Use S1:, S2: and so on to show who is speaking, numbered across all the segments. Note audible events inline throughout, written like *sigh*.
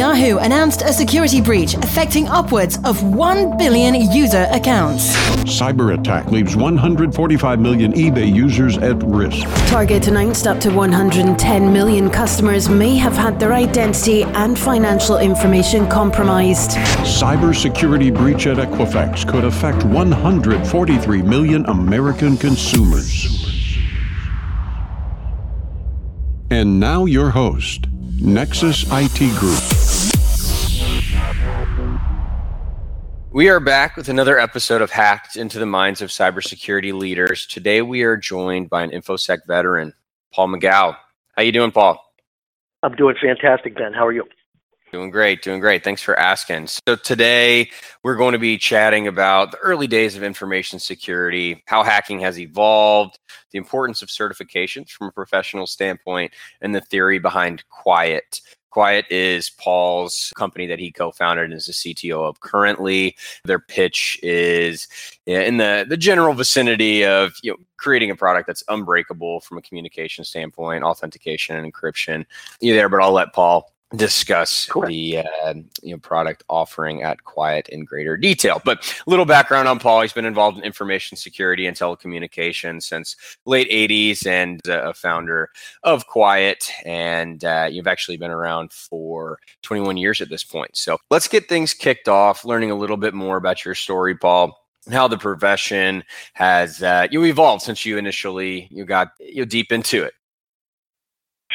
S1: Yahoo announced a security breach affecting upwards of 1 billion user accounts.
S2: Cyber attack leaves 145 million eBay users at risk.
S3: Target announced up to 110 million customers may have had their identity and financial information compromised.
S2: Cybersecurity breach at Equifax could affect 143 million American consumers. And now your host, Nexus IT Group.
S4: We are back with another episode of Hacked into the Minds of Cybersecurity Leaders. Today we are joined by an InfoSec veteran, Paul McGough. How you doing, Paul?
S5: I'm doing fantastic, Ben. How are you?
S4: Doing great, doing great. Thanks for asking. So, today we're going to be chatting about the early days of information security, how hacking has evolved, the importance of certifications from a professional standpoint, and the theory behind Qwyit. Qwyit is Paul's company that he co-founded and is the CTO of currently. Their pitch is in the the general vicinity of you know creating a product that's unbreakable from a communication standpoint, authentication and encryption. You there, but I'll let Paul discuss Correct. the uh, you know product offering at Qwyit in greater detail. But a little background on Paul: he's been involved in information security and telecommunications since late '80s, and uh, a founder of Qwyit. And uh, you've actually been around for 21 years at this point. So let's get things kicked off, learning a little bit more about your story, Paul how the profession has uh, you evolved since you initially you got you deep into it.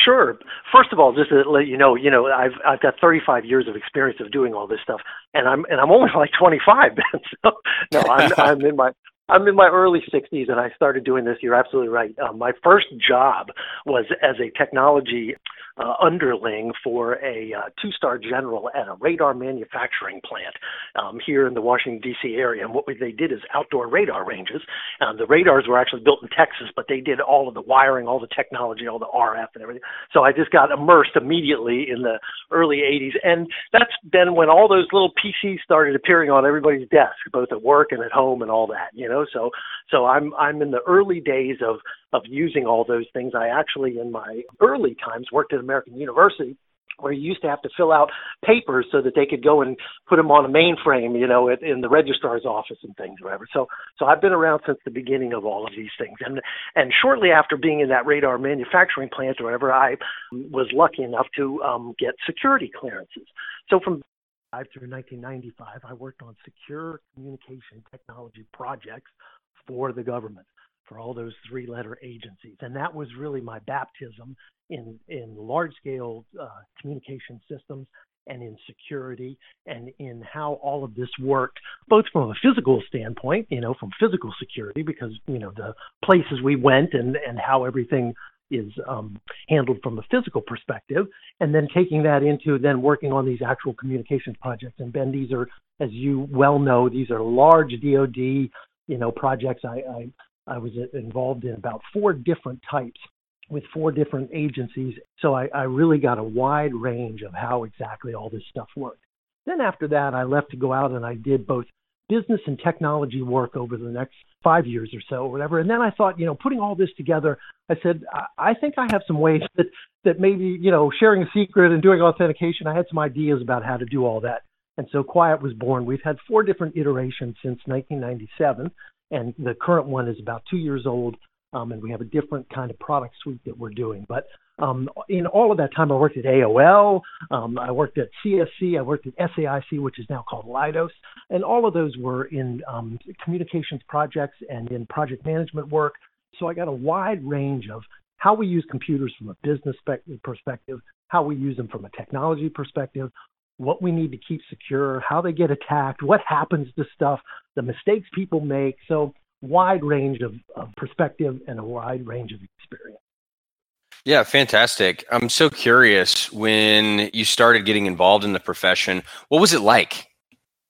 S5: Sure. First of all, just to let you know, you know, I've I've got 35 years of experience of doing all this stuff, and I'm and I'm only like 25. *laughs* so no, I'm *laughs* I'm in my I'm in my early 60s, and I started doing this. You're absolutely right. Um, my first job was as a technology uh, underling for a uh, two-star general at a radar manufacturing plant um, here in the Washington D.C. area. And what they did is outdoor radar ranges. Um, the radars were actually built in Texas, but they did all of the wiring, all the technology, all the RF and everything. So I just got immersed immediately in the early 80s, and that's then when all those little PCs started appearing on everybody's desk, both at work and at home and all that. You know, so so I'm I'm in the early days of of using all those things. I actually, in my early times, worked at American University where you used to have to fill out papers so that they could go and put them on a mainframe, you know, in the registrar's office and things, whatever. So, so I've been around since the beginning of all of these things, and and shortly after being in that radar manufacturing plant or whatever, I was lucky enough to um, get security clearances. So from through 1995, I worked on secure communication technology projects for the government for all those three letter agencies. And that was really my baptism in, in large scale uh, communication systems and in security and in how all of this worked, both from a physical standpoint, you know, from physical security, because, you know, the places we went and, and how everything is um, handled from a physical perspective, and then taking that into then working on these actual communications projects. And Ben, these are, as you well know, these are large DoD, you know, projects. I, I I was uh, involved in about four different types with four different agencies. So I, I really got a wide range of how exactly all this stuff worked. Then after that, I left to go out and I did both business and technology work over the next five years or so, or whatever. And then I thought, you know, putting all this together, I said, I, I think I have some ways that that maybe, you know, sharing a secret and doing authentication. I had some ideas about how to do all that. And so Qwyit was born. We've had four different iterations since 1997 and the current one is about two years old. Um, and we have a different kind of product suite that we're doing. But um, in all of that time, I worked at AOL, um, I worked at CSC, I worked at SAIC, which is now called Leidos, and all of those were in um, communications projects and in project management work. So I got a wide range of how we use computers from a business perspective, how we use them from a technology perspective, what we need to keep secure, how they get attacked, what happens to stuff, the mistakes people make. So, wide range of, of perspective and a wide range of experience.
S4: Yeah, fantastic. I'm so curious when you started getting involved in the profession, what was it like?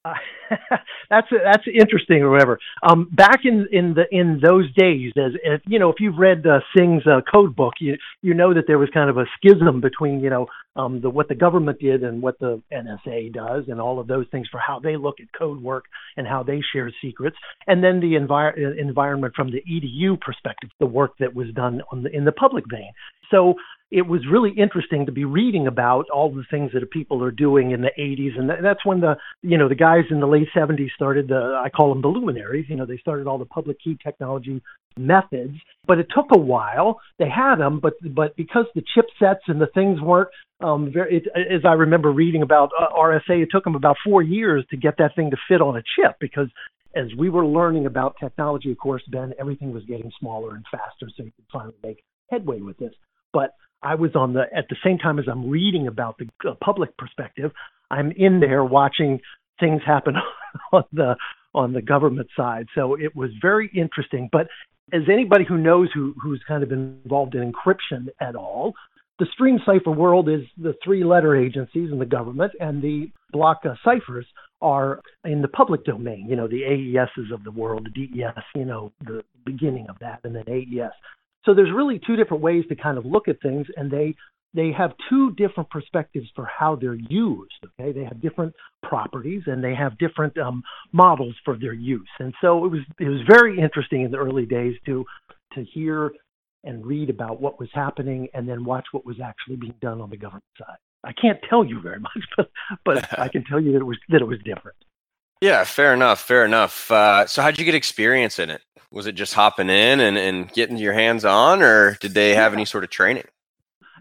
S5: Uh, *laughs* *laughs* that's that's interesting or whatever. Um, back in in the in those days, as if, you know, if you've read uh, Singh's uh, code book, you you know that there was kind of a schism between you know um, the what the government did and what the NSA does, and all of those things for how they look at code work and how they share secrets, and then the envir- uh, environment from the EDU perspective, the work that was done on the, in the public vein. So it was really interesting to be reading about all the things that people are doing in the 80s, and that's when the you know the guys in the late 70s started the I call them the luminaries. You know, they started all the public key technology methods, but it took a while. They had them, but but because the chipsets and the things weren't um, very, it, as I remember reading about uh, RSA, it took them about four years to get that thing to fit on a chip because as we were learning about technology, of course, Ben, everything was getting smaller and faster, so you could finally make headway with this. But I was on the at the same time as I'm reading about the uh, public perspective, I'm in there watching things happen *laughs* on the on the government side. So it was very interesting. But as anybody who knows who who's kind of involved in encryption at all, the stream cipher world is the three letter agencies in the government, and the block uh, ciphers are in the public domain. You know, the AESs of the world, the DES, you know, the beginning of that, and then AES. So there's really two different ways to kind of look at things, and they they have two different perspectives for how they're used. Okay, they have different properties and they have different um, models for their use. And so it was it was very interesting in the early days to to hear and read about what was happening and then watch what was actually being done on the government side. I can't tell you very much, *laughs* but but *laughs* I can tell you that it was that it was different.
S4: Yeah, fair enough, fair enough. Uh, so, how'd you get experience in it? Was it just hopping in and, and getting your hands on, or did they have any sort of training?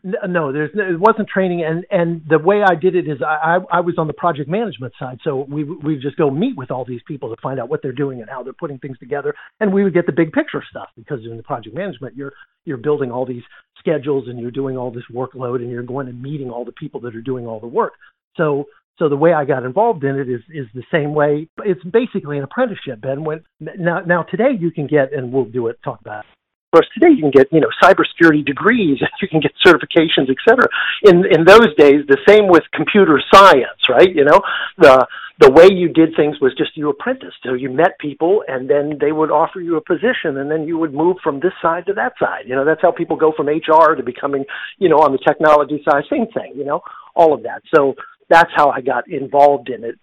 S5: no, there's it wasn't training, and and the way I did it is I I was on the project management side, so we we just go meet with all these people to find out what they're doing and how they're putting things together, and we would get the big picture stuff because in the project management you're you're building all these schedules and you're doing all this workload and you're going and meeting all the people that are doing all the work. So so the way I got involved in it is is the same way. It's basically an apprenticeship, Ben. When now now today you can get and we'll do it talk about it course, today you can get you know cybersecurity degrees, *laughs* you can get certifications, etc. In in those days, the same with computer science, right? You know, the the way you did things was just you apprenticed. So you met people, and then they would offer you a position, and then you would move from this side to that side. You know, that's how people go from HR to becoming, you know, on the technology side. Same thing. You know, all of that. So that's how I got involved in it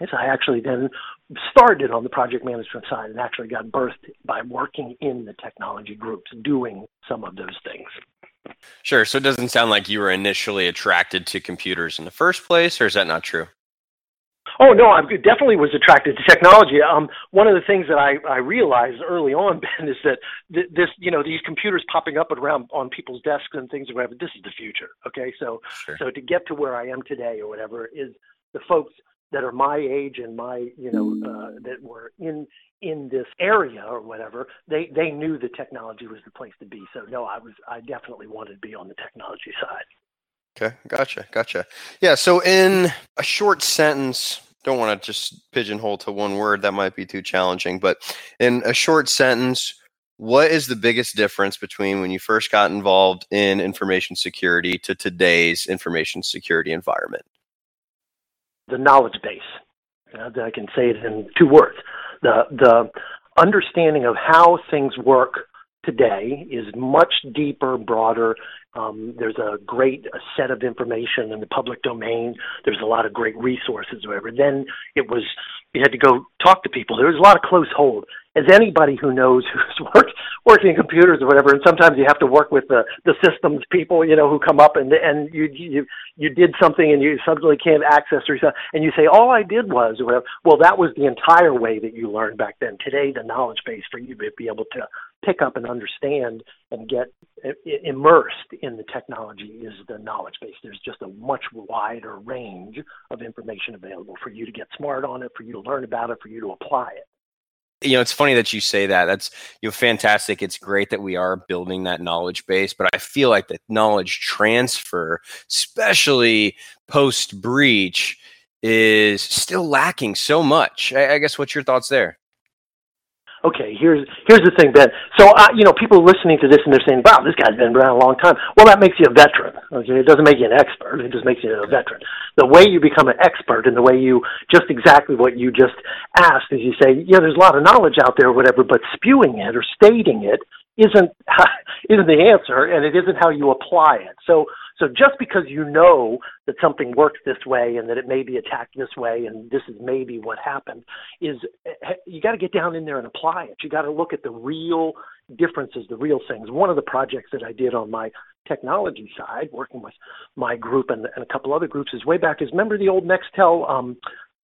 S5: is I actually then started on the project management side and actually got birthed by working in the technology groups doing some of those things.
S4: Sure. So it doesn't sound like you were initially attracted to computers in the first place, or is that not true?
S5: Oh no, I definitely was attracted to technology. Um, one of the things that I, I realized early on, *laughs* Ben, is that th- this, you know, these computers popping up around on people's desks and things or whatever. This is the future. Okay, so sure. so to get to where I am today or whatever is the folks that are my age and my you know uh, that were in in this area or whatever they they knew the technology was the place to be so no i was i definitely wanted to be on the technology *laughs* side
S4: okay gotcha gotcha yeah so in a short sentence don't want to just pigeonhole to one word that might be too challenging but in a short sentence what is the biggest difference between when you first got involved in information security to today's information security environment
S5: the knowledge base. Uh, I can say it in two words. The, the understanding of how things work today is much deeper, broader. Um, there's a great set of information in the public domain. There's a lot of great resources, whatever. Then it was you had to go talk to people. There was a lot of close hold as anybody who knows *laughs* who's worked working in computers or whatever, and sometimes you have to work with the the systems people, you know, who come up and and you you you did something and you suddenly can't access or something, and you say, all I did was, whatever. Well, that was the entire way that you learned back then. Today, the knowledge base for you to be able to pick up and understand and get immersed in the technology is the knowledge base. There's just a much wider range of information available for you to get smart on it, for you to learn about it, for you to apply it.
S4: You know it's funny that you say that. That's you know fantastic. It's great that we are building that knowledge base but i feel like the knowledge transfer especially post breach is still lacking so much. I, I, guess what's your thoughts there
S5: okay, here's here's the thing, Ben. So, uh, you know, people listening to this and they're saying, "Wow, this guy's been around a long time." Well, that makes you a veteran. Okay, it doesn't make you an expert. It just makes you a veteran. The way you become an expert and the way you just exactly what you just asked is you say, "Yeah, there's a lot of knowledge out there, or whatever," but spewing it or stating it isn't *laughs* isn't the answer, and it isn't how you apply it. So so just because you know that something works this way and that it may be attacked this way and this is maybe what happened is you got to get down in there and apply it. You got to look at the real differences, the real things. One of the projects that I did on my technology side, working with my group and, and a couple other groups, is way back. Is remember the old Nextel um,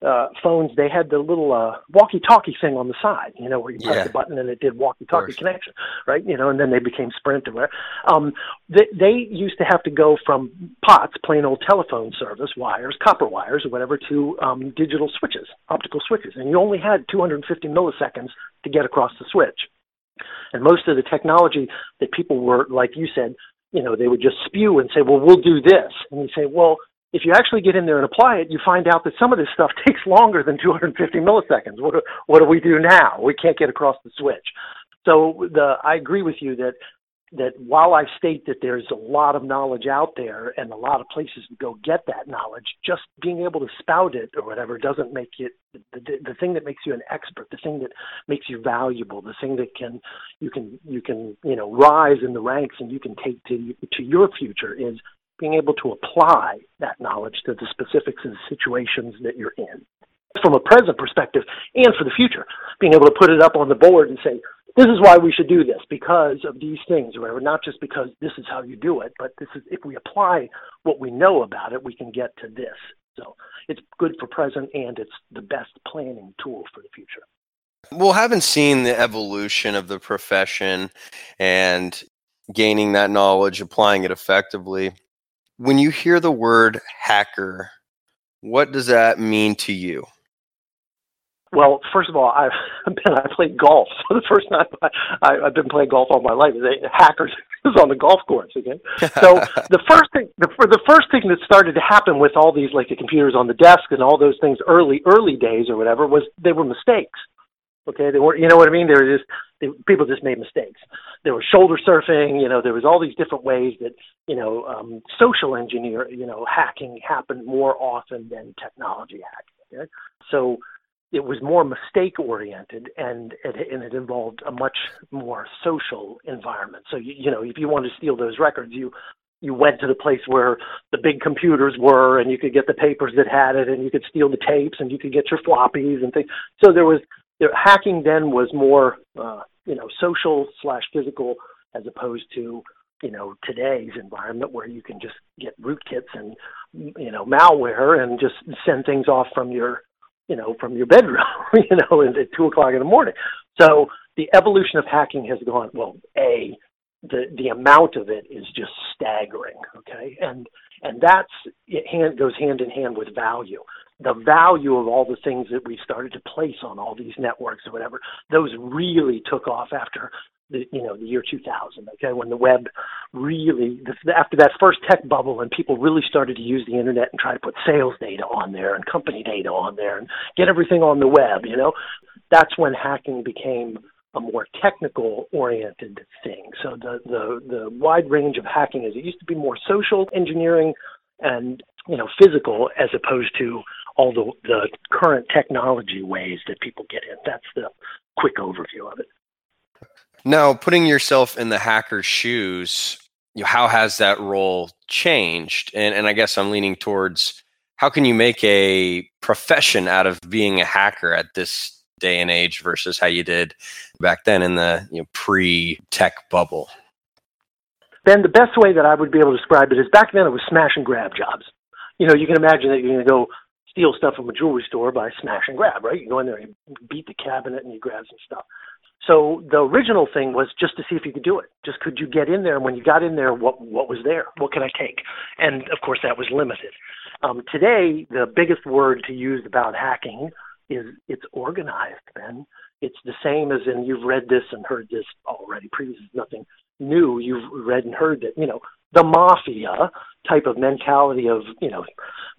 S5: uh, phones? They had the little uh, walkie-talkie thing on the side, you know, where you press
S4: Yeah.
S5: the button and it did walkie-talkie connection, right? You know, and then they became Sprint or whatever. Um, they, they used to have to go from POTS, plain old telephone service wires, copper wires or whatever, to um, digital switches, optical switches, and you only had 250 milliseconds to get across the switch. And most of the technology that people were, like you said, you know, they would just spew and say, well, we'll do this. And you say, well, if you actually get in there and apply it, you find out that some of this stuff *laughs* takes longer than 250 milliseconds. What do, what do we do now? We can't get across the switch. So the, I agree with you that that while I state that there's a lot of knowledge out there and a lot of places to go get that knowledge, just being able to spout it or whatever doesn't make it the, the, thing that makes you an expert, the thing that makes you valuable, the thing that can you can you can you know rise in the ranks and you can take to to your future is being able to apply that knowledge to the specifics the situations that you're in. From a present perspective and for the future being able to put it up on the board and say this is why we should do this because of these things or whatever not just because this is how you do it but this is if we apply what we know about it we can get to this. So it's good for present and it's the best planning tool for the future.
S4: Well, having seen the evolution of the profession and gaining that knowledge, applying it effectively, when you hear the word hacker, what does that mean to you?
S5: Well, first of all, I've *laughs* been I played golf. So *laughs* the first time I, I've been playing golf all my life. They, hackers *laughs* is on the golf course. Okay, so the first thing, the, the first thing that started to happen with all these like the computers on the desk and all those things early early days or whatever was they were mistakes. Okay, they were you know what I mean. They were just they, people just made mistakes. There was shoulder surfing. You know, there was all these different ways that you know um, social engineer you know hacking happened more often than technology hacking. Okay? So it was more mistake oriented and it, and it involved a much more social environment. So you, you know, if you wanted to steal those records, you you went to the place where the big computers were, and you could get the papers that had it, and you could steal the tapes, and you could get your floppies and things. So there was there, hacking then was more uh, you know social slash physical as opposed to you know today's environment where you can just get rootkits and you know malware and just send things off from your you know, from your bedroom, *laughs* you know, at two o'clock in the morning. So the evolution of hacking has gone. Well, a the the amount of it is just staggering. Okay, and and that's it hand goes hand in hand with value. The value of all the things that we started to place on all these networks or whatever, those really took off after the you know the year 2000. Okay, when the web really after that first tech bubble and people really started to use the internet and try to put sales data on there and company data on there and get everything on the web. You know, that's when hacking became a more technical oriented thing. So the, the the wide range of hacking is it used to be more social engineering and you know physical as opposed to all the the current technology ways that people get in. That's the quick overview of it.
S4: Now, putting yourself in the hacker's shoes, you know, how has that role changed? And and I guess I'm leaning towards how can you make a profession out of being a hacker at this day and age versus how you did back then in the you know, pre-tech bubble?
S5: Ben, the best way that I would be able to describe it is back then it was smash and grab jobs. You know, you can imagine that you're going to go steal stuff from a jewelry store by smash and grab, right? You go in there you beat the cabinet and you grab some stuff. So the original thing was just to see if you could do it. Just could you get in there? And when you got in there, what what was there? What can I take? And of course, that was limited. Um, today, the biggest word to use about hacking is it's organized, Ben. It's the same as in you've read this and heard this already. Previous nothing new. You've read and heard that you know the mafia type of mentality of you know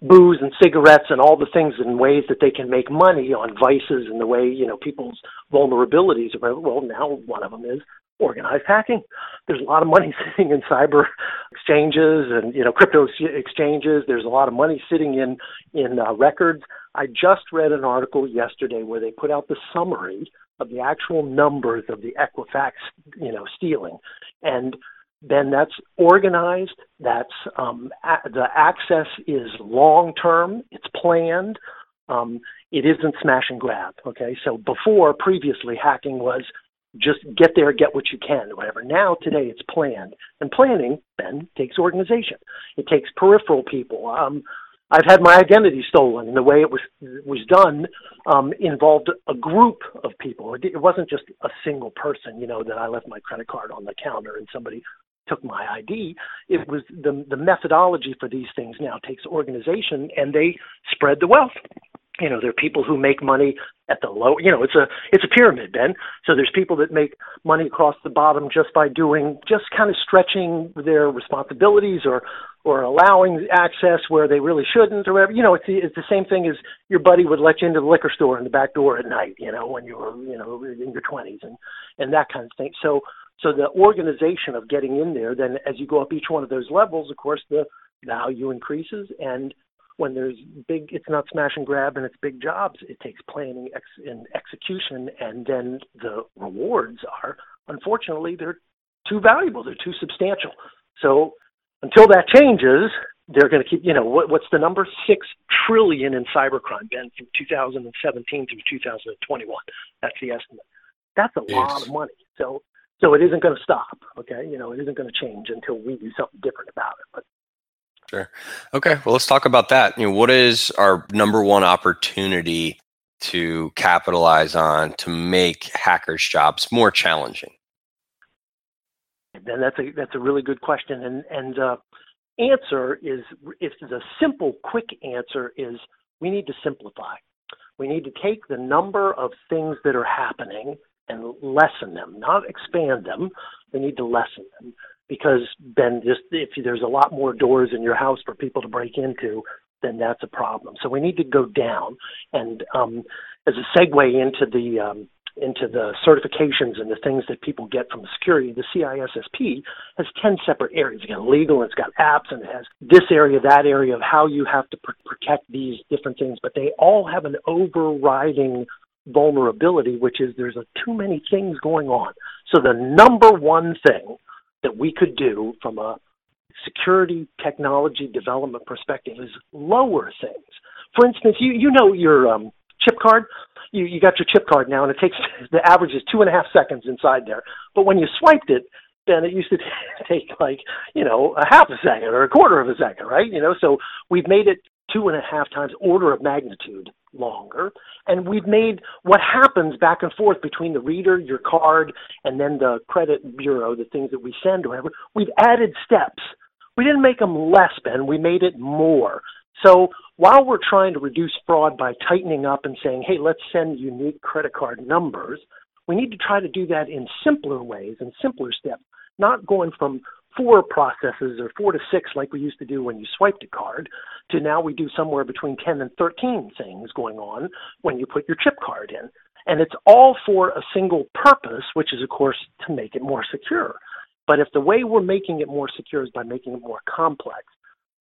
S5: booze and cigarettes and all the things and ways that they can make money on vices and the way you know people's vulnerabilities are well now one of them is organized hacking. There's a lot of money *laughs* sitting in cyber exchanges and you know crypto ex- exchanges. There's a lot of money sitting in in uh, records. I just read an article yesterday where they put out the summary of the actual numbers of the equifax you know stealing. And then that's organized. That's um, a- the access is long term. It's planned. Um, it isn't smash and grab. Okay, so before previously hacking was just get there, get what you can, whatever. Now, today, it's planned. And planning, Ben, takes organization. It takes peripheral people. Um, I've had my identity stolen, and the way it was was done um, involved a group of people. It, it wasn't just a single person, you know, that I left my credit card on the counter and somebody took my ID. It was the the methodology for these things now takes organization, and they spread the wealth. You know there are people who make money at the low you know it's a it's a pyramid ben. So there's people that make money across the bottom just by doing just kind of stretching their responsibilities or or allowing access where they really shouldn't or whatever. You know it's the, it's the same thing as your buddy would let you into the liquor store in the back door at night you know when you were you know in your 20s and and that kind of thing. So so the organization of getting in there then as you go up each one of those levels of course the value increases and when there's big, it's not smash and grab and it's big jobs. It takes planning ex- and execution, and then the rewards are, unfortunately, they're too valuable. They're too substantial. So until that changes, they're going to keep. You know, what, what's the number? Six trillion in cybercrime, Ben, from 2017 through 2021. That's the estimate. That's a yes. lot of money. So so it isn't going to stop. Okay, you know, it isn't going to change until we do something different about it. But
S4: Sure. Okay. Well, let's talk about that. You know, what is our number one opportunity to capitalize on to make hackers' jobs more challenging?
S5: Then that's a that's a really good question, and and uh, answer is if the simple, quick answer is we need to simplify. We need to take the number of things that are happening and lessen them, not expand them. We need to lessen them because then just if there's a lot more doors in your house for people to break into, then that's a problem. So we need to go down. And um, as a segue into the um, into the certifications and the things that people get from security, the CISSP has 10 separate areas. Again, legal, it's got apps, and it has this area, that area of how you have to pr- protect these different things, but they all have an overriding vulnerability, which is there's a, too many things going on. So the number one thing that we could do from a security technology development perspective is lower things. For instance, you you know your um, chip card. You you got your chip card now, and it takes *laughs* the average is two and a half seconds inside there. But when you swiped it, then it used to *laughs* take like you know a half a second or a quarter of a second, right? You know, so we've made it two and a half times order of magnitude longer. And we've made what happens back and forth between the reader, your card, and then the credit bureau, the things that we send or whatever. We've added steps. We didn't make them less, Ben. We made it more. So while we're trying to reduce fraud by tightening up and saying, hey, let's send unique credit card numbers, we need to try to do that in simpler ways and simpler steps, not going from four processes or four to six like we used to do when you swiped a card to now we do somewhere between 10 and 13 things going on when you put your chip card in. And it's all for a single purpose, which is, of course, to make it more secure. But if the way we're making it more secure is by making it more complex,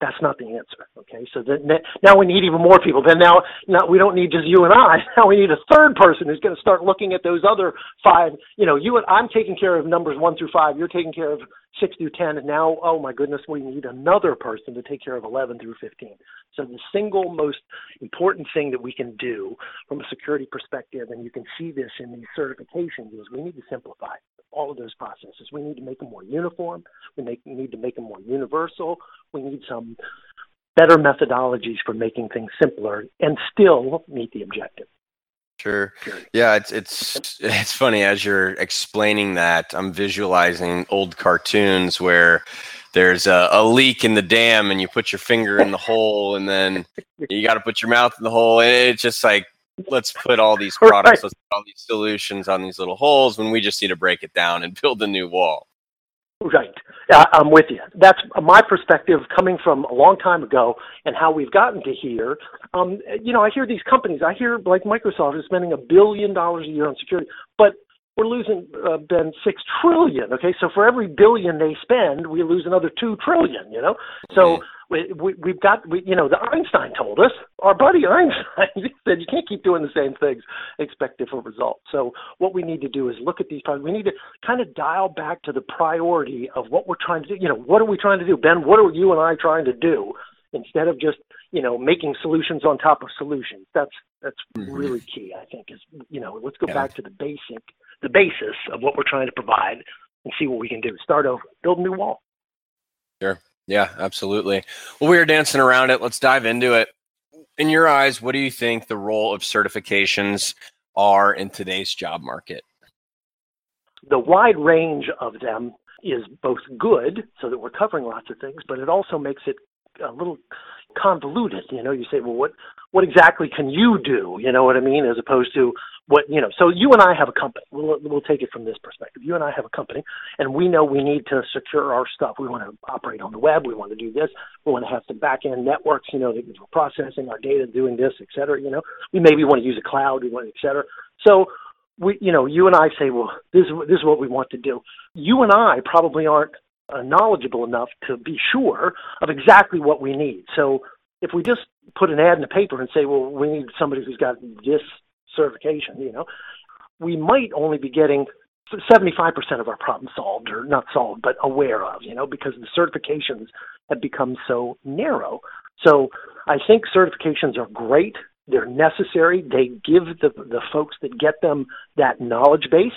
S5: that's not the answer. Okay, so then now we need even more people. Then now, now we don't need just you and I. *laughs* Now we need a third person who's going to start looking at those other five. You know, you and I'm taking care of numbers one through five. You're taking care of six through ten, and now, oh my goodness, we need another person to take care of eleven through fifteen. So the single most important thing that we can do from a security perspective, and you can see this in these certifications, is we need to simplify all of those processes. We need to make them more uniform. We make, need to make them more universal. We need some better methodologies for making things simpler and still meet the objective.
S4: Sure. Yeah, it's it's *laughs* it's funny as you're explaining that. I'm visualizing old cartoons where there's a, a, leak in the dam and you put your finger in the hole and then you got to put your mouth in the hole and it's just like let's put all these *laughs* products, right. let's put all these solutions on these little holes when we just need to break it down and *laughs* build a new wall.
S5: Right. I'm with you. That's my perspective coming from a long time ago and how we've gotten to here. Um, you know, I hear these companies, I hear like Microsoft is spending a billion dollars a year on security, but we're losing uh, Ben six trillion. Okay, so for every billion they spend, we lose another two trillion. You know, so we, we, we've got, we, you know, the Einstein told us, our buddy Einstein *laughs* said you can't keep doing the same things, expect different results. So what we need to do is look at these problems. We need to kind of dial back to the priority of what we're trying to do. You know, what are we trying to do? Ben, what are you and I trying to do? Instead of just, you know, making solutions on top of solutions. That's that's mm-hmm. really key, I think, is, you know, let's go yeah. back to the basic the basis of what we're trying to provide and see what we can do. Start over, build a new wall.
S4: Sure. Yeah, absolutely. Well, we were dancing around it. Let's dive into it. In your eyes, what do you think the role of certifications are in today's job market?
S5: The wide range of them is both good, so that we're covering lots of things, but it also makes it a little convoluted. You know, you say, well, what what exactly can you do? You know what I mean? As opposed to what you know. So you and I have a company. We'll we'll take it from this perspective. You and I have a company, and we know we need to secure our stuff. We want to operate on the web. We want to do this. We want to have some back end networks. You know, that we're processing our data, doing this, et cetera. You know, we maybe want to use a cloud. We want, et cetera. So we, you know, you and I say, well, this is this is what we want to do. You and I probably aren't uh, knowledgeable enough to be sure of exactly what we need. So if we just put an ad in the paper and say, well, we need somebody who's got this certification, you know, we might only be getting 75% of our problems solved or not solved, but aware of, you know, because the certifications have become so narrow. So I think certifications are great. They're necessary. They give the, the folks that get them that knowledge base,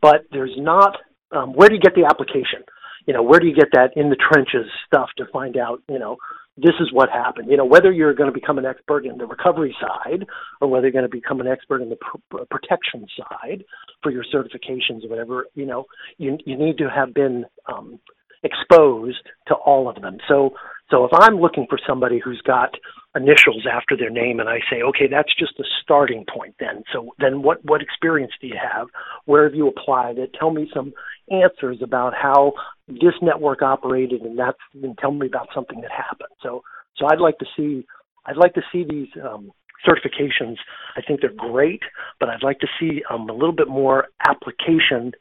S5: but there's not, um, where do you get the application? You know, where do you get that in the trenches stuff to find out, you know, this is what happened. You know, whether you're going to become an expert in the recovery side or whether you're going to become an expert in the pr- protection side for your certifications or whatever, you know, you you need to have been um, exposed to all of them. So so if I'm looking for somebody who's got initials after their name and I say, okay, that's just a starting point then. So then what, what experience do you have? Where have you applied it? Tell me some answers about how this network operated and that's and tell me about something that happened. So so I'd like to see I'd like to see these um, certifications. I think they're great, but I'd like to see um, a little bit more application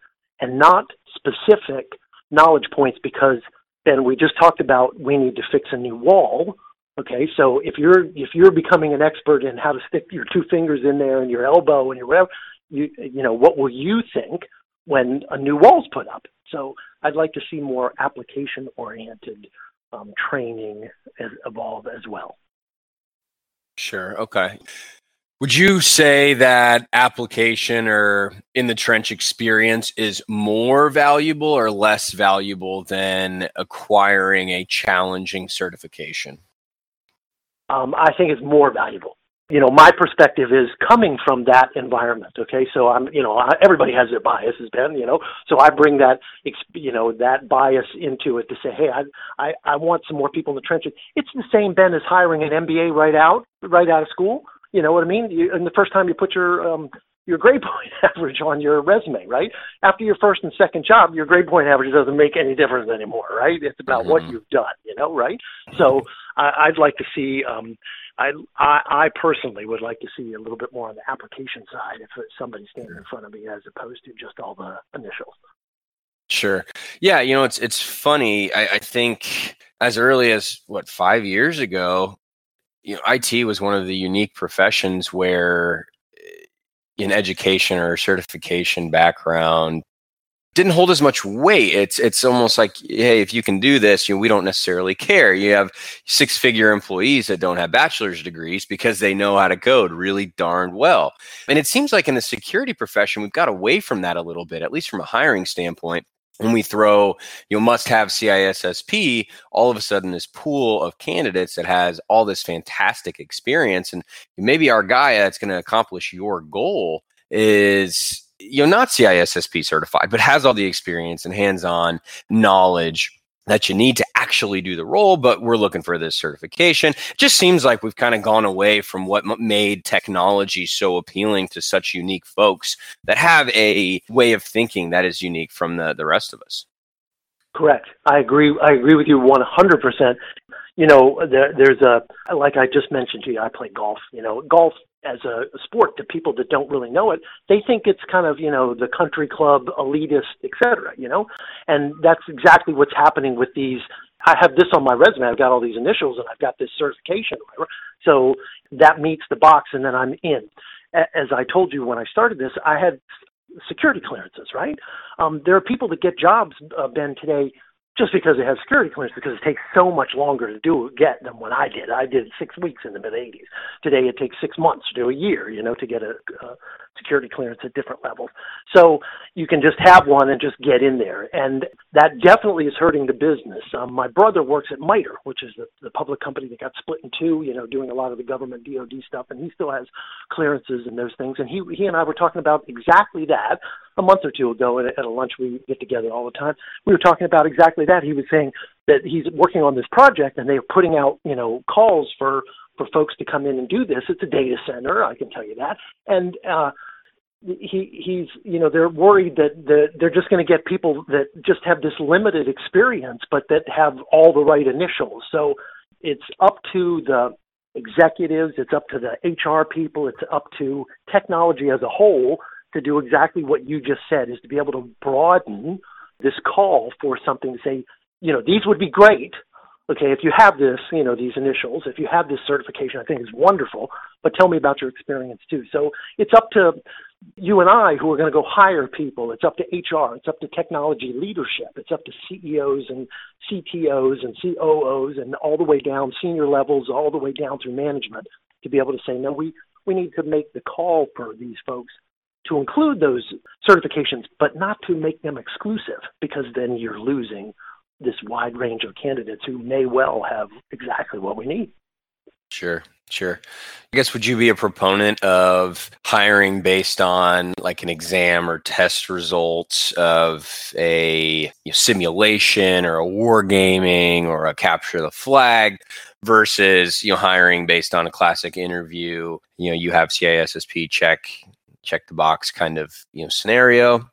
S5: and not specific knowledge points because then we just talked about we need to fix a new wall. Okay, so if you're if you're becoming an expert in how to stick your two fingers in there and your elbow and your whatever, you you know what will you think when a new wall's put up? So I'd like to see more application oriented um, training as, evolve as well.
S4: Sure. Okay. Would you say that application or in the trench experience is more valuable or less valuable than acquiring a challenging certification?
S5: Um, I think it's more valuable. You know, my perspective is coming from that environment. Okay, so I'm, you know, I, everybody has their biases, Ben. You know, so I bring that, you know, that bias into it to say, hey, I, I, I want some more people in the trenches. It's the same, Ben, as hiring an MBA right out, right out of school you know what I mean? You, and the first time you put your um, your grade point *laughs* average on your resume, right? After your first and second job, your grade point average doesn't make any difference anymore, right? It's about mm-hmm. what you've done, you know, right? So I, I'd like to see. Um, I, I I personally would like to see a little bit more on the application side if somebody's standing in front of me as opposed to just all the initials.
S4: Sure. Yeah, you know, it's it's funny. I, I think as early as what five years ago, you know, IT was one of the unique professions where in education or certification background didn't hold as much weight. It's it's almost like, hey, if you can do this, you know, we don't necessarily care. You have six figure employees that don't have bachelor's degrees because they know how to code really darn well. And it seems like in the security profession, we've got away from that a little bit, at least from a hiring standpoint when we throw you know must have CISSP, all of a sudden this pool of candidates that has all this fantastic experience, and maybe our guy that's going to accomplish your goal is you know not CISSP certified, but has all the experience and hands-on knowledge that you need to actually do the role, but we're looking for this certification. It just seems like we've kind of gone away from what made technology so appealing to such unique folks that have a way of thinking that is unique from the, the rest of us.
S5: Correct. I agree. I agree with you 100%. You know, there, there's a, like I just mentioned to you, I play golf. You know, golf as a, sport to people that don't really know it they think it's kind of you know the country club elitist etc you know and that's exactly what's happening with these i have this on my resume i've got all these initials and i've got this certification so that meets the box and then i'm in as i told you when i started this i had security clearances right um, there are people that get jobs uh, ben today just because they have security clearance, because it takes so much longer to do get than when I did. I did six weeks in the mid '80s. Today it takes six months to do a year, you know, to get a, a security clearance at different levels. So you can just have one and just get in there, and that definitely is hurting the business. Um, my brother works at MITRE, which is the, the public company that got split in two, you know, doing a lot of the government DoD stuff, and he still has clearances and those things. And he he and I were talking about exactly that a month or two ago at a, at a lunch we get together all the time. We were talking about exactly that. He was saying that he's working on this project and they're putting out, you know, calls for for folks to come in and do this. It's a data center, I can tell you that. And uh he he's you know they're worried that the, they're just going to get people that just have this limited experience but that have all the right initials so it's up to the executives it's up to the hr people it's up to technology as a whole to do exactly what you just said is to be able to broaden this call for something to say, you know, these would be great. Okay, if you have this, you know, these initials, if you have this certification, I think is wonderful, but tell me about your experience too. So it's up to you and I who are going to go hire people. It's up to HR. It's up to technology leadership. It's up to CEOs and CTOs and COOs and all the way down, senior levels, all the way down through management to be able to say, no, we, we need to make the call for these folks to include those certifications, but not to make them exclusive, because then you're losing this wide range of candidates who may well have exactly what we need.
S4: Sure, sure. I guess would you be a proponent of hiring based on like an exam or test results of a you know, simulation or a wargaming or a capture the flag versus you know hiring based on a classic interview? You know, you have CISSP check check the box kind of you know scenario?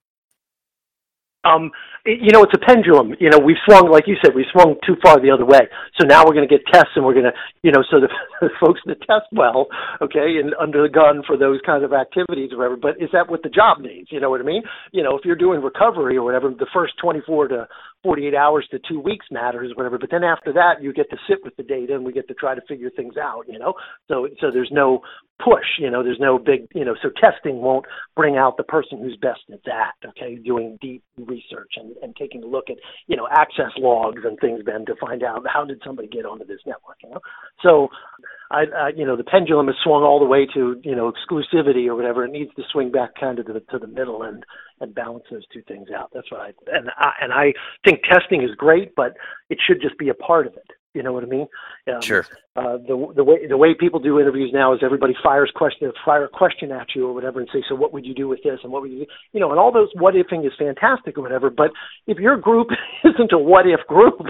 S5: Um, you know, it's a pendulum. You know, we've swung, like you said, we've swung too far the other way. So now we're going to get tests, and we're going to, you know, so the, *laughs* the folks that test well, okay, and under the gun for those kind of activities or whatever. But is that what the job needs? You know what I mean? You know, if you're doing recovery or whatever, the first 24 to 48 hours to two weeks matters, whatever. But then after that, you get to sit with the data and we get to try to figure things out, you know? So, so there's no push, you know, there's no big, you know, so testing won't bring out the person who's best at that, okay? Doing deep research and, and taking a look at, you know, access logs and things then to find out how did somebody get onto this network, you know? So, I, I, you know, the pendulum has swung all the way to, you know, exclusivity or whatever. It needs to swing back kind of to the, to the middle and, and balance those two things out. That's what I, and I, and I think testing is great, but it should just be a part of it. You know what I mean?
S4: Um, sure.
S5: Uh, the the way the way people do interviews now is everybody fires question fire a question at you or whatever and say, so what would you do with this and what would you do? You know, and all those what ifing is fantastic or whatever. But if your group *laughs* isn't a what if group,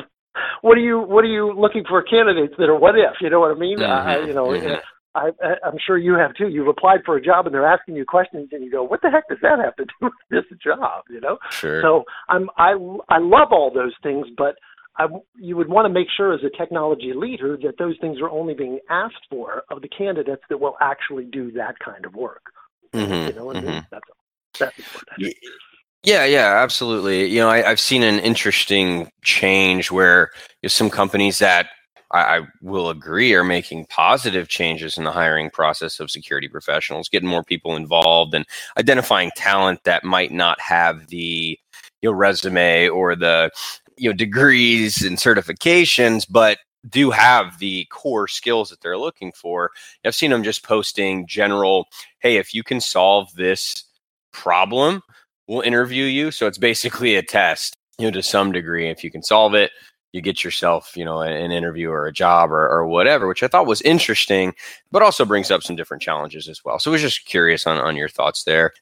S5: what are you what are you looking for candidates that are what if? You know what I mean? Mm-hmm. I, you know, mm-hmm. I, I'm sure you have too. You've applied for a job and they're asking you questions, and you go, "What the heck does that have to do *laughs* with this job?" You know.
S4: Sure.
S5: So I'm I I love all those things, but I, you would want to make sure as a technology leader that those things are only being asked for of the candidates that will actually do that kind of work.
S4: Mm-hmm.
S5: You know what. I mean? Mm-hmm. That's that's important.
S4: Yeah, yeah, absolutely. You know, I, have seen an interesting change where you know, some companies that I, I, will agree are making positive changes in the hiring process of security professionals, getting more people involved and identifying talent that might not have the you know resume or the you know degrees and certifications, but do have the core skills that they're looking for. I've seen them just posting general, hey, if you can solve this problem we'll interview you. So it's basically a test, you know, to some degree. If you can solve it, you get yourself, you know, an interview or a job or, or whatever, which I thought was interesting, but also brings up some different challenges as well. So I was just curious on, on your thoughts there.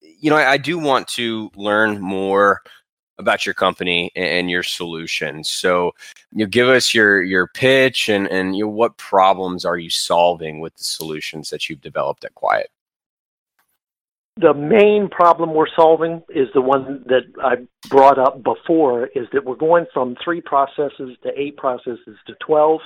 S4: You know, I, I do want to learn more about your company and your solutions. So, you know, give us your your pitch and and you know, what problems are you solving with the solutions that you've developed at Qwyit?
S5: The main problem we're solving is the one that I brought up before is that we're going from three processes to eight processes to 12,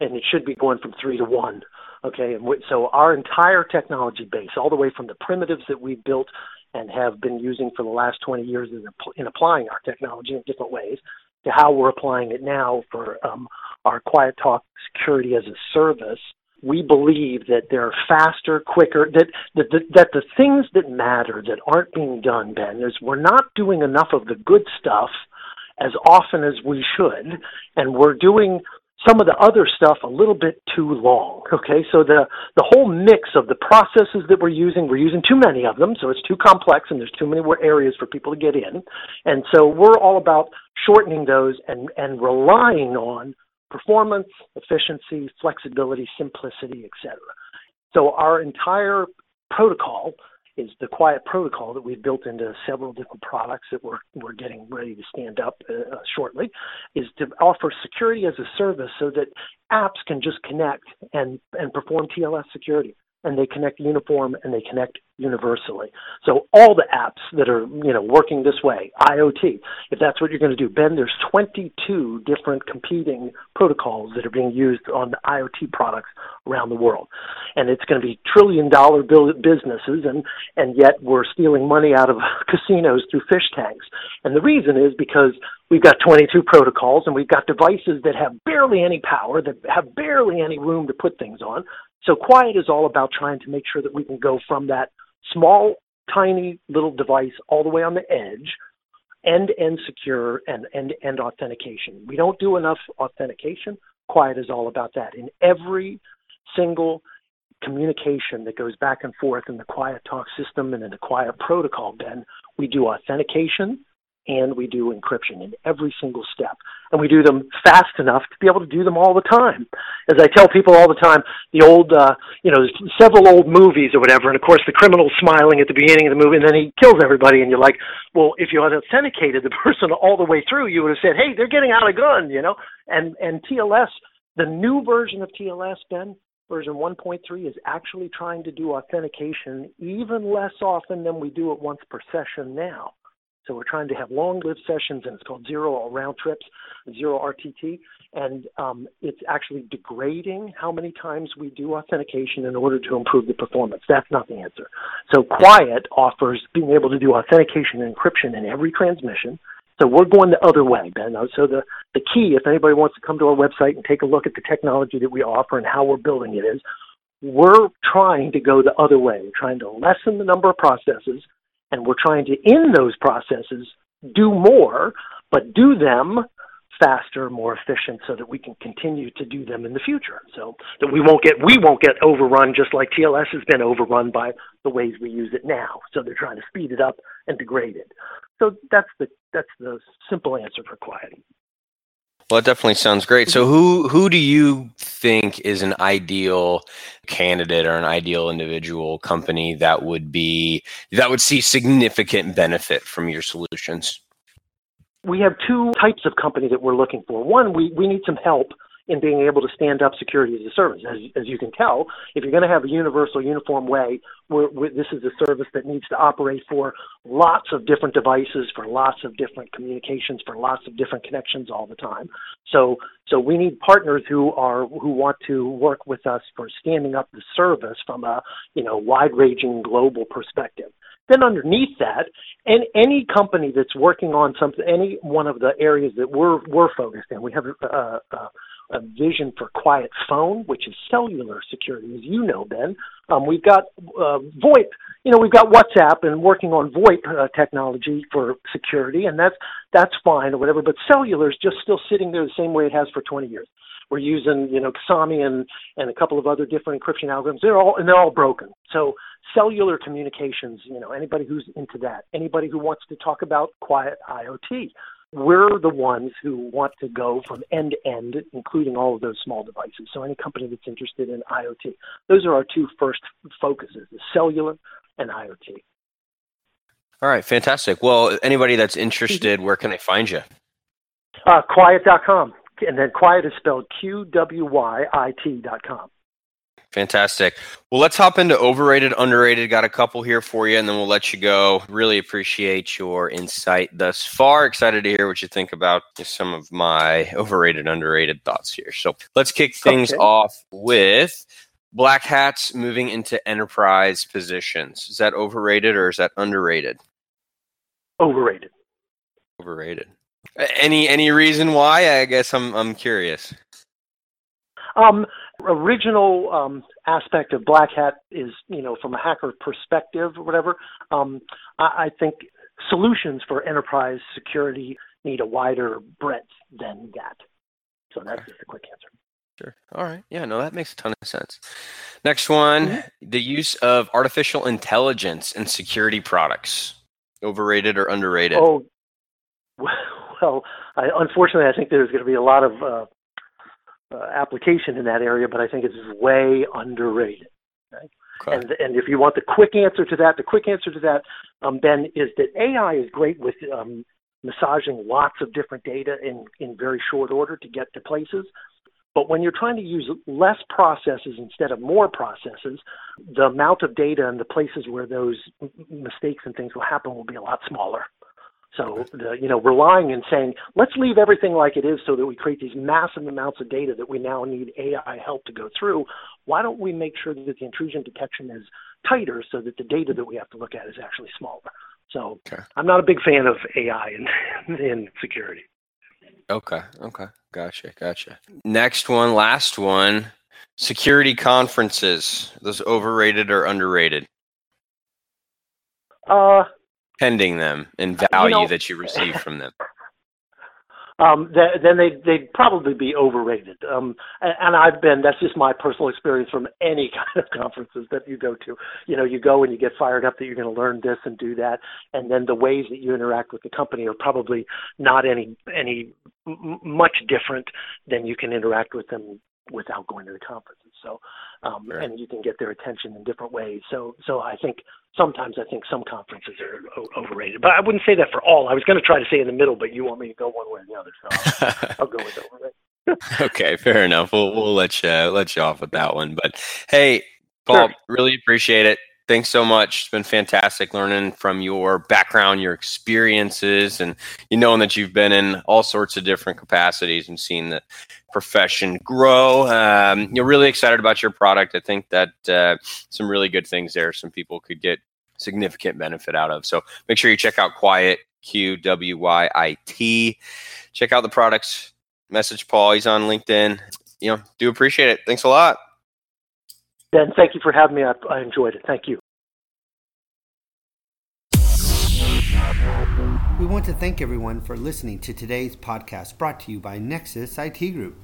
S5: and it should be going from three to one. Okay, and so our entire technology base, all the way from the primitives that we've built and have been using for the last 20 years in, in applying our technology in different ways, to how we're applying it now for um, our Qwyit Talk security as a service we believe that they're faster, quicker, that, that, that, that the things that matter that aren't being done, Ben, is we're not doing enough of the good stuff as often as we should, and we're doing some of the other stuff a little bit too long. Okay, so the the whole mix of the processes that we're using, we're using too many of them, so it's too complex, and there's too many areas for people to get in, and so we're all about shortening those and and relying on performance, efficiency, flexibility, simplicity, etc. So our entire protocol is the Qwyit protocol that we've built into several different products that we're we're getting ready to stand up uh, shortly is to offer security as a service so that apps can just connect and and perform TLS security and they connect uniform and they connect universally. So all the apps that are, you know, working this way, IoT, if that's what you're going to do, Ben, there's 22 different competing protocols that are being used on the IoT products around the world. And it's going to be trillion dollar businesses and and yet we're stealing money out of *laughs* casinos through fish tanks. And the reason is because we've got 22 protocols and we've got devices that have barely any power, that have barely any room to put things on. So Qwyit is all about trying to make sure that we can go from that small, tiny little device all the way on the edge, end to end secure and end to end authentication. We don't do enough authentication. Qwyit is all about that. In every single communication that goes back and forth in the Qwyit talk system and in the Qwyit protocol, Ben, we do authentication and we do encryption in every single step. And we do them fast enough to be able to do them all the time. As I tell people all the time, the old, uh, you know, several old movies or whatever, and of course the criminal's smiling at the beginning of the movie and then he kills everybody and you're like, well, if you had authenticated the *laughs* person all the way through, you would have said, hey, they're getting out a gun, you know? And, and TLS, the new version of TLS, Ben, version 1.3 is actually trying to do authentication even less often than we do it once per session now. So we're trying to have long-lived sessions, and it's called zero round trips, zero RTT, and um, it's actually degrading how many times we do authentication in order to improve the performance. That's not the answer. So Qwyit offers being able to do authentication and encryption in every transmission. So we're going the other way, Ben. So the, the key, if anybody wants to come to our website and take a look at the technology that we offer and how we're building it is, we're trying to go the other way. We're trying to lessen the number of processes and we're trying to in those processes do more, but do them faster, more efficient, so that we can continue to do them in the future. So that we won't get we won't get overrun just like TLS has been overrun by the ways we use it now. So they're trying to speed it up and degrade it. So that's the that's the simple answer for Qwyit.
S4: Well, it definitely sounds great. So, mm-hmm. who who do you think is an ideal candidate or an ideal individual company that would be that would see significant benefit from your solutions?
S5: We have two types of company that we're looking for. One, we, we need some help in being able to stand up security as a service. As, as you can tell, if you're going to have a universal, uniform way, we're, we're, this is a service that needs to operate for lots of different devices, for lots of different communications, for lots of different connections all the time. So, so we need partners who are who want to work with us for standing up the service from a you know wide-ranging global perspective. Then underneath that, and any company that's working on something, any one of the areas that we're we're focused in, we have a vision for Qwyit phone, which is cellular security, as you know, Ben. Um, we've got uh, VoIP. You know, we've got WhatsApp and working on VoIP uh, technology for security, and that's that's fine or whatever. But cellular is just still sitting there the same way it has for 20 years. We're using, you know, KASUMI and and a couple of other different encryption algorithms. They're all and they're all broken. So cellular communications, you know, anybody who's into that, anybody who wants to talk about Qwyit IoT, we're the ones who want to go from end to end, including all of those small devices. So any company that's interested in IoT, those are our two first focuses: the cellular and IoT.
S4: All right, fantastic. Well, anybody that's interested, where can they find you?
S5: Uh, Qwyit.com. And then Qwyit is spelled Q W Y I T.com.
S4: Fantastic. Well, let's hop into overrated, underrated. Got a couple here for you, and then we'll let you go. Really appreciate your insight thus far. Excited to hear what you think about some of my overrated, underrated thoughts here. So let's kick things okay. off with black hats moving into enterprise positions. Is that overrated or is that underrated?
S5: Overrated.
S4: Overrated. Any any reason why? I guess I'm I'm curious.
S5: Um, original um, aspect of Black Hat is, you know, from a hacker perspective or whatever. Um, I, I think solutions for enterprise security need a wider breadth than that. So that's just a quick answer.
S4: Sure. All right. Yeah, no, that makes a ton of sense. Next one mm-hmm. the use of artificial intelligence in security products. Overrated or underrated?
S5: Oh, *laughs* well, I, unfortunately, I think there's going to be a lot of uh, uh, application in that area, but I think it's way underrated. Okay? Okay. And and if you want the quick answer to that, the quick answer to that, um, Ben, is that AI is great with um, massaging lots of different data in in very short order to get to places. But when you're trying to use less processes instead of more processes, the amount of data and the places where those mistakes and things will happen will be a lot smaller. So, the, you know, relying and saying, let's leave everything like it is so that we create these massive amounts of data that we now need AI help to go through. Why don't we make sure that the intrusion detection is tighter so that the data that we have to look at is actually smaller? So, okay. I'm not a big fan of AI in, *laughs* in security.
S4: Okay. Okay. Gotcha. Gotcha. Next one, last one security conferences. Those overrated or underrated?
S5: Uh,
S4: pending them and value you know, that you receive from them? *laughs*
S5: Um, th- then they they'd probably be overrated. Um, and, and I've been that's just my personal experience from any *laughs* kind of conferences that you go to. You know, you go and you get fired up that you're going to learn this and do that, and then the ways that you interact with the company are probably not any any m- much different than you can interact with them without going to the conferences. So, um, sure. and you can get their attention in different ways. So, so I think sometimes I think some conferences are o- overrated, but I wouldn't say that for all. I was going to try to say in the middle, but you want me to go one way or the other, so I'll, *laughs* I'll go with overrated.
S4: okay, fair enough. We'll we'll let you let you off with that one. But hey, Paul, sure. really appreciate it thanks so much. It's been fantastic learning from your background, your experiences, and you knowing that you've been in all sorts of different capacities and seen the profession grow. Um, you're really excited about your product. I think that uh, some really good things there. Some people could get significant benefit out of. So make sure you check out Qwyit Q W Y I T. Check out the products. Message Paul. He's on LinkedIn. You know, do appreciate it. Thanks a lot.
S5: Ben, thank you for having me. I, I enjoyed it. Thank you.
S6: We want to thank everyone for listening to today's podcast brought to you by Nexus IT Group.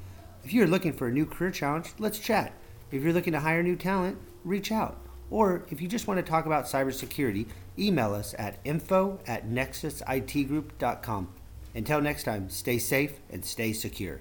S6: If you're looking for a new career challenge, let's chat. If you're looking to hire new talent, reach out. Or if you just want to talk about cybersecurity, email us at info at nexusitgroup.com. Until next time, stay safe and stay secure.